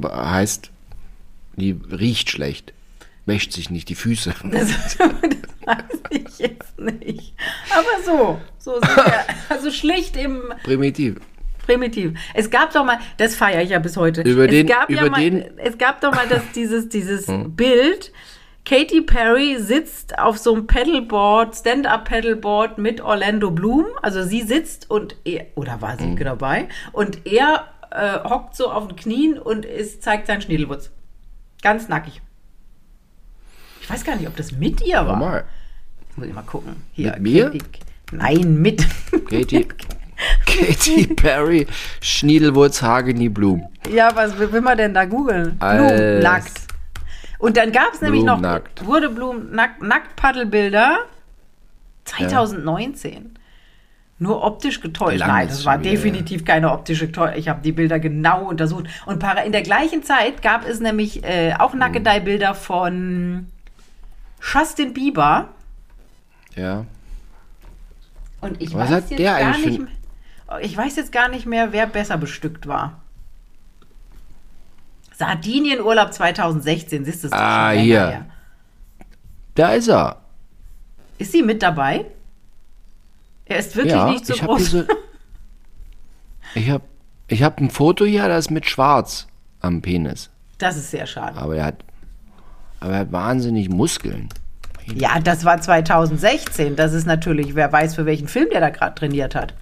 heißt, die riecht schlecht. Wäscht sich nicht die Füße. Das, das weiß ich jetzt nicht. Aber so, so sehr, also schlicht im Primitiv. Primitiv. Es gab doch mal, das feiere ich ja bis heute. Über es den- gab ja über mal, den- es gab doch mal das, dieses, dieses Bild. Katy Perry sitzt auf so einem Pedalboard, Stand-up-Pedalboard mit Orlando Bloom. Also sie sitzt und er, oder war sie dabei? Und er äh, hockt so auf den Knien und ist, zeigt seinen Schniedelwutz. Ganz nackig. Ich weiß gar nicht, ob das mit ihr war. Normal. Muss ich mal gucken. Hier, Mit mir? Katy, nein, mit. Katy, Katy Perry, Schniedelwurz, Hageni Blum. Ja, was will man denn da googeln? Blum, nackt. Und dann gab es nämlich noch, nackt. wurde Blum nackt, nackt Paddelbilder 2019. Nur optisch getäuscht. Nein, das war definitiv keine optische Täuschung. Ich habe die Bilder genau untersucht. Und in der gleichen Zeit gab es nämlich äh, auch Nackedei-Bilder von Justin Bieber. Ja. Und ich Was weiß jetzt gar nicht mehr, ich weiß jetzt gar nicht mehr, wer besser bestückt war. Sardinienurlaub 2016, siehst du es Ah, hier. her. Da ist er. Ist sie mit dabei? Er ist wirklich ja, nicht so ich groß. diese. Ich habe ich hab ein Foto hier, das ist mit Schwarz am Penis. Das ist sehr schade. Aber er hat, aber er hat wahnsinnig Muskeln. Ja, das war 2016. Das ist natürlich, wer weiß, für welchen Film der da gerade trainiert hat.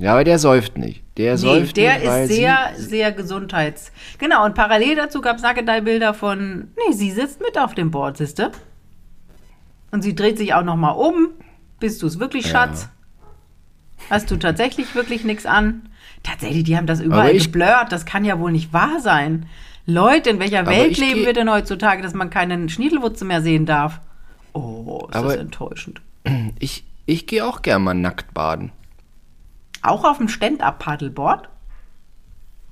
Ja, aber der säuft nicht. Der Nee, säuft der nicht, ist sehr, sehr gesundheits. Genau, und parallel dazu gab es Nackedei-Bilder von. Nee, sie sitzt mit auf dem Board, siehste. Und sie dreht sich auch nochmal um. Bist du es wirklich, Schatz? Hast du tatsächlich wirklich nichts an? Tatsächlich, die haben das überall ich- geblurrt. Das kann ja wohl nicht wahr sein. Leute, in welcher Welt leben wir denn heutzutage, dass man keinen Schniedelwutze mehr sehen darf? Oh, ist das Aber- enttäuschend. sie, ich, ich gehe auch gern mal nackt baden. Auch auf dem Stand-Up-Paddleboard?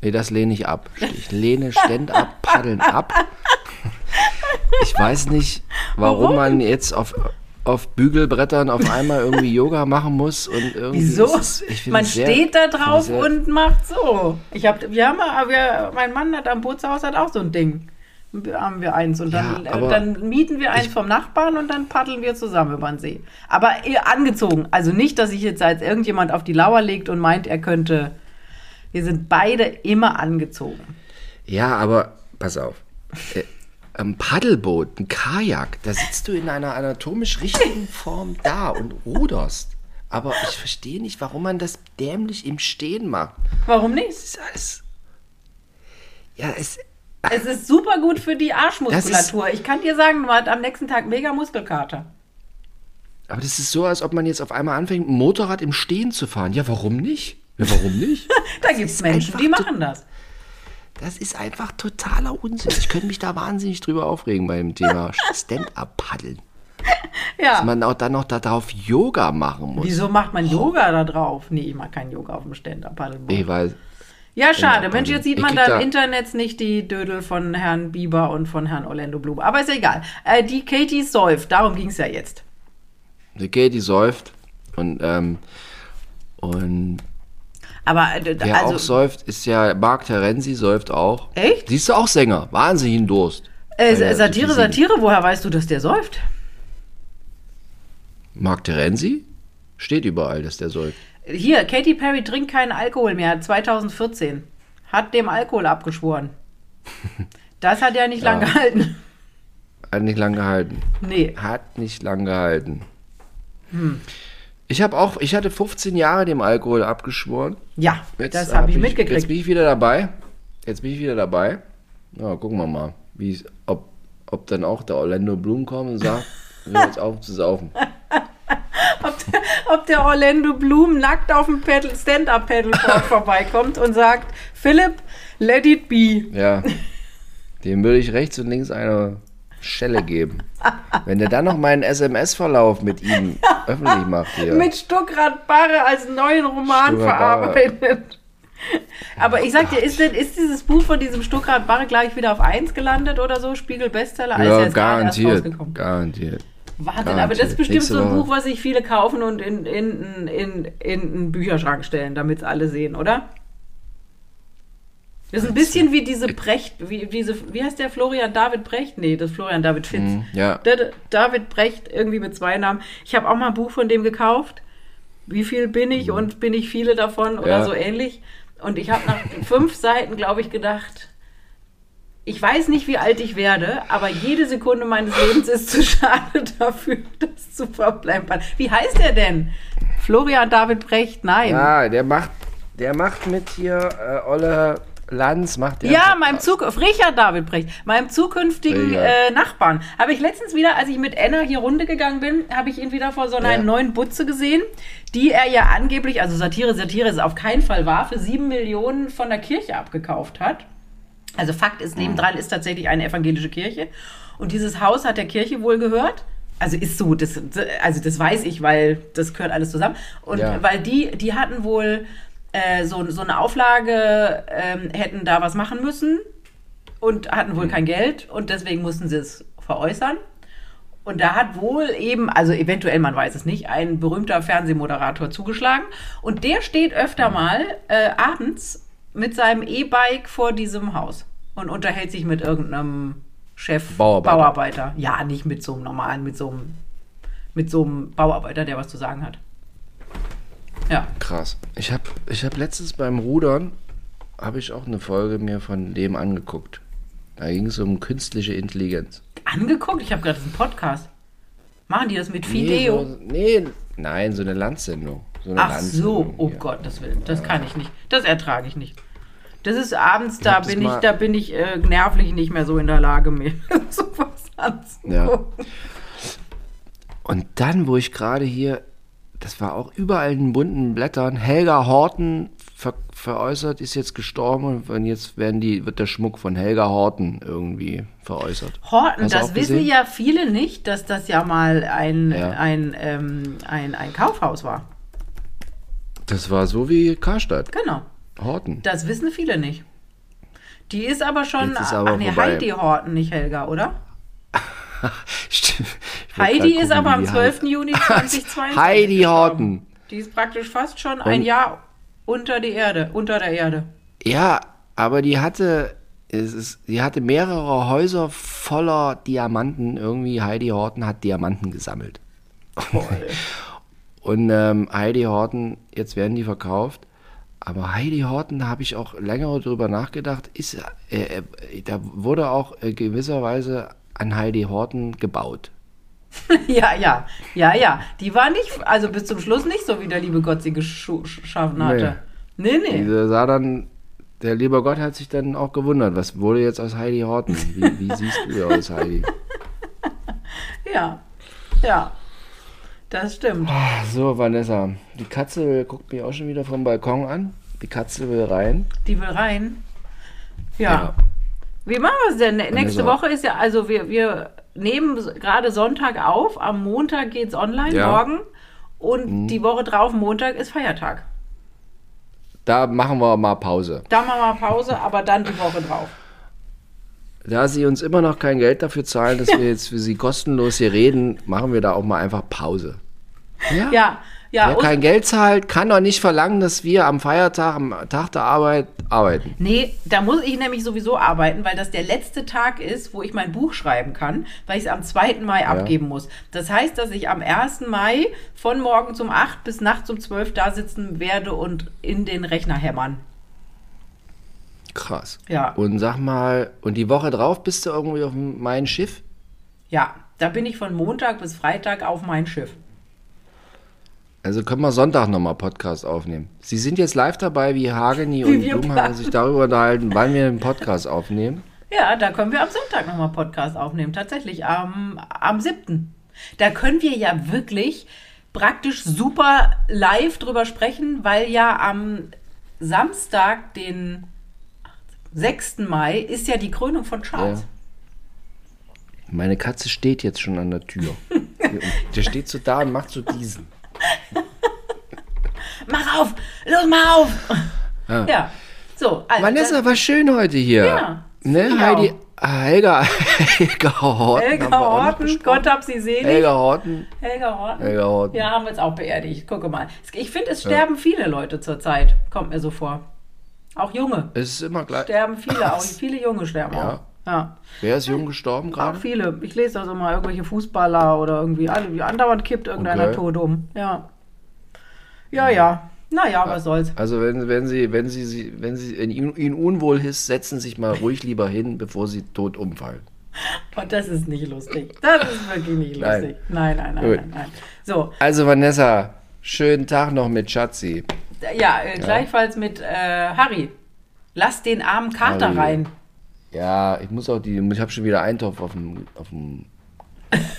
Nee, das lehne ich ab. Ich lehne Stand-up, Paddeln ab. Ich weiß nicht, warum, Warum? man jetzt auf, auf Bügelbrettern auf einmal irgendwie Yoga machen muss und irgendwie. Wieso? es- Man sehr- steht da drauf sehr- und macht so. Ich hab, wir haben, wir, mein Mann hat am Bootshaus hat auch so ein Ding. Haben wir eins und dann, Ja, äh, dann mieten wir eins vom Nachbarn und dann paddeln wir zusammen über den See. Aber eher angezogen. Also nicht, dass sich jetzt als irgendjemand auf die Lauer legt und meint, er könnte. Wir sind beide immer angezogen. Ja, aber pass auf. Äh, Ein Paddelboot, ein Kajak, da sitzt du in einer anatomisch richtigen Form da und ruderst. Aber ich verstehe nicht, warum man das dämlich im Stehen macht. Warum nicht? Das ist alles. Ja, es. Es ist super gut für die Arschmuskulatur. Ich kann dir sagen, man hat am nächsten Tag mega Muskelkater. Aber das ist so, als ob man jetzt auf einmal anfängt, ein Motorrad im Stehen zu fahren. Ja, warum nicht? Ja, warum nicht? Da gibt es Menschen, die machen das. Das ist einfach totaler Unsinn. Ich könnte mich da wahnsinnig drüber aufregen beim Thema Stand-up-Paddeln. Ja. Dass man auch dann noch darauf Yoga machen muss. Wieso macht man Yoga da drauf? Nee, ich mag kein Yoga auf dem Stand-Up-Paddleboard. Ich weiß. Ja, schade. Mensch, jetzt sieht man da im Internet nicht die Dödel von Herrn Bieber und von Herrn Orlando Bloom. Aber ist ja egal. Äh, die Katie säuft, darum ging es ja jetzt. Die Katie säuft. Und, ähm, und Aber äh, wer auch also, säuft, ist ja Mark Terenzi säuft auch. Echt? Siehst du auch Sänger. Wahnsinnigen Durst. äh, so Satire. Satire, woher weißt du, dass der säuft? Mark Terenzi? Steht überall, dass der säuft. Hier, Katy Perry trinkt keinen Alkohol mehr, 2014. Hat dem Alkohol abgeschworen. Das hat ja nicht lang gehalten. Hat nicht lang gehalten. Nee. Hat nicht lang gehalten. Ich habe auch, ich hatte 15 Jahre dem Alkohol abgeschworen. Ja, Jetzt das hab habe ich Jetzt mitgekriegt. bin ich wieder dabei. Jetzt bin ich wieder dabei. Ja, gucken wir mal, wie ob, ob dann auch der Orlando Bloom kommt und sagt, wir jetzt auf zu saufen. Ob der, Orlando Bloom nackt auf dem Paddle- Stand-Up-Paddleboard vorbeikommt und sagt, Philipp, let it be. Ja. Dem würde ich rechts und links eine Schelle geben. Wenn der dann noch meinen SMS-Verlauf mit ihm öffentlich macht hier. Mit Stuckrad Barre als neuen Roman Stuckrad verarbeitet. Aber ich sag dir, ist, denn, ist dieses Buch von diesem Stuckrad Barre gleich wieder auf 1 gelandet oder so? Spiegel Bestseller? Ja, garantiert. Garantiert. Wahnsinn, aber das ist bestimmt so ein. Buch, was sich viele kaufen und in, in, in, in einen Bücherschrank stellen, damit es alle sehen, oder? Das ist ein bisschen wie diese Brecht, wie, diese, wie heißt der Florian David Brecht? Nee, das ist Florian David Fitz. Mhm, ja. Der, David Brecht, irgendwie mit zwei Namen. Ich habe auch mal ein Buch von dem gekauft. Wie viel bin ich und bin ich viele davon oder Mhm. Ja. so ähnlich. Und ich habe nach fünf Seiten, glaube ich, gedacht, ich weiß nicht, wie alt ich werde, aber jede Sekunde meines Lebens ist zu schade dafür, das zu verplempern. Wie heißt der denn? Florian David Brecht? Nein. Ja, Ja, der macht, der macht mit hier äh, Olle Lanz, macht der. meinem Zug Richard David Brecht, meinem zukünftigen äh, Nachbarn. Habe ich letztens wieder, als ich mit Enna hier runter gegangen bin, habe ich ihn wieder vor so einer Ja. neuen Butze gesehen, die er ja angeblich, also Satire, Satire ist auf keinen Fall wahr, für sieben Millionen von der Kirche abgekauft hat. Also Fakt ist, nebendran ist tatsächlich eine evangelische Kirche. Und dieses Haus hat der Kirche wohl gehört. Also ist so, das, also das weiß ich, weil das gehört alles zusammen. Und Ja. weil die, die hatten wohl äh, so, so eine Auflage, ähm, hätten da was machen müssen und hatten wohl kein Geld und deswegen mussten sie es veräußern. Und da hat wohl eben, also eventuell, man weiß es nicht, ein berühmter Fernsehmoderator zugeschlagen. Und der steht öfter mal äh, abends mit seinem E-Bike vor diesem Haus und unterhält sich mit irgendeinem Chef Bauarbeiter. Bauarbeiter. Ja, nicht mit so einem normalen, mit so einem, mit so einem Bauarbeiter, der was zu sagen hat. Ja. Krass. Ich habe ich hab letztens beim Rudern, habe ich auch eine Folge mir von dem angeguckt. Da ging es um künstliche Intelligenz. Angeguckt? Ich habe gerade einen Podcast. Machen die das mit Nee, Video? so, nee, nein, so eine Landsendung. So eine Ach so, oh hier. Gottes Willen, das kann ich nicht. Das ertrage ich nicht. Das ist abends, da bin ich, da bin ich äh, nervlich nicht mehr so in der Lage, mir sowas anzugucken. Ja. Und dann, wo ich gerade hier, das war auch überall in bunten Blättern, Helga Horten ver, veräußert, ist jetzt gestorben und jetzt werden die, wird der Schmuck von Helga Horten irgendwie veräußert. Horten, Hast das wissen ja viele nicht, dass das ja mal ein, Ja. ein, ähm, ein, ein Kaufhaus war. Das war so wie Karstadt, Genau. Horten. Das wissen viele nicht. Die ist aber schon. Jetzt ist aber ach nee, vorbei. Heidi Horten, nicht Helga, oder? Stimmt. Heidi grad ist gucken, aber am die 12. heißt. Juni 2022. Heidi. Horten. Die ist praktisch fast schon ein Und- Jahr unter die Erde, unter der Erde. Ja, aber die hatte, es ist, die hatte mehrere Häuser voller Diamanten. Irgendwie Heidi Horten hat Diamanten gesammelt. Und ähm, Heidi Horten, jetzt werden die verkauft. Aber Heidi Horten, da habe ich auch länger drüber nachgedacht, ist, äh, äh, da wurde auch äh, gewisserweise an Heidi Horten gebaut. Ja, ja, ja, ja. Die war nicht, also bis zum Schluss nicht so, wie der liebe Gott sie geschaffen hatte. Nee, nee. Diese sah dann, der liebe Gott hat sich dann auch gewundert, was wurde jetzt aus Heidi Horten? Wie, wie siehst du aus, Heidi? Ja, ja. Das stimmt. So, Vanessa, die Katze guckt mich auch schon wieder vom Balkon an. Die Katze will rein. Die will rein. Ja. Wie machen wir es denn? Nächste so. Woche ist ja, also wir, wir nehmen gerade Sonntag auf, am Montag geht's online, Ja. Mhm. morgen. Und die Woche drauf, Montag, ist Feiertag. Da machen wir mal Pause. Da machen wir Pause, aber dann die Woche drauf. Da Sie uns immer noch kein Geld dafür zahlen, dass wir jetzt für Sie kostenlos hier reden, machen wir da auch mal einfach Pause. Ja? Ja, Ja, Wer kein Geld zahlt, kann doch nicht verlangen, dass wir am Feiertag, am Tag der Arbeit arbeiten. Nee, da muss ich nämlich sowieso arbeiten, weil das der letzte Tag ist, wo ich mein Buch schreiben kann, weil ich es am 2. Mai abgeben muss. Das heißt, dass ich am 1. Mai von morgens um 8 bis nachts um 12 da sitzen werde und in den Rechner hämmern. Krass. Ja. Und sag mal, und die Woche drauf bist du irgendwie auf mein Schiff? Ja, da bin ich von Montag bis Freitag auf mein Schiff. Also können wir Sonntag nochmal Podcast aufnehmen. Sie sind jetzt live dabei, wie Hageni und Blumhagen sich darüber unterhalten, wann wir einen Podcast aufnehmen. Ja, da können wir am Sonntag nochmal Podcast aufnehmen. Tatsächlich am, am 7. Da können wir ja wirklich praktisch super live drüber sprechen, weil ja am Samstag, den 6. Mai, ist ja die Krönung von Charles. Ja. Meine Katze steht jetzt schon an der Tür. Der steht so da und macht so diesen. Mach auf! Los, mach auf! Ja. So, also Vanessa, war schön heute hier. Ja, Ne, ich Heidi. Ah, Helga, Helga Horten. Helga Horten. Gott hab sie selig. Helga Horten. Helga Horten. Helga Horten. Ja, haben wir jetzt auch beerdigt. Gucke mal. Ich finde, es sterben viele Leute zurzeit. Kommt mir so vor. Auch junge. Es ist immer gleich. Sterben viele, auch viele junge sterben Ja. auch. Ja. Wer ist jung gestorben Auch gerade? viele. Ich lese also mal irgendwelche Fußballer oder irgendwie alle, wie andauernd kippt irgendeiner Okay. tot um. Ja. Ja, ja. Naja, was soll's. Also wenn, wenn Sie, wenn Sie, wenn Sie in Ihnen, unwohl ist, setzen Sie sich mal ruhig lieber hin, bevor Sie tot umfallen. Und das ist nicht lustig. Das ist wirklich nicht Nein. lustig. Nein, nein, nein, Gut. nein, nein. So, Also Vanessa, schönen Tag noch mit Schatzi. Ja, äh, gleichfalls mit äh, Harry. Lass den armen Kater Harry. rein. Ja, ich muss auch die, ich habe schon wieder Eintopf auf dem, auf dem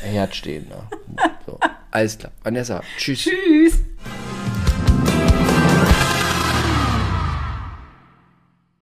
Herd stehen. Ne? So, alles klar. Vanessa, tschüss. Tschüss.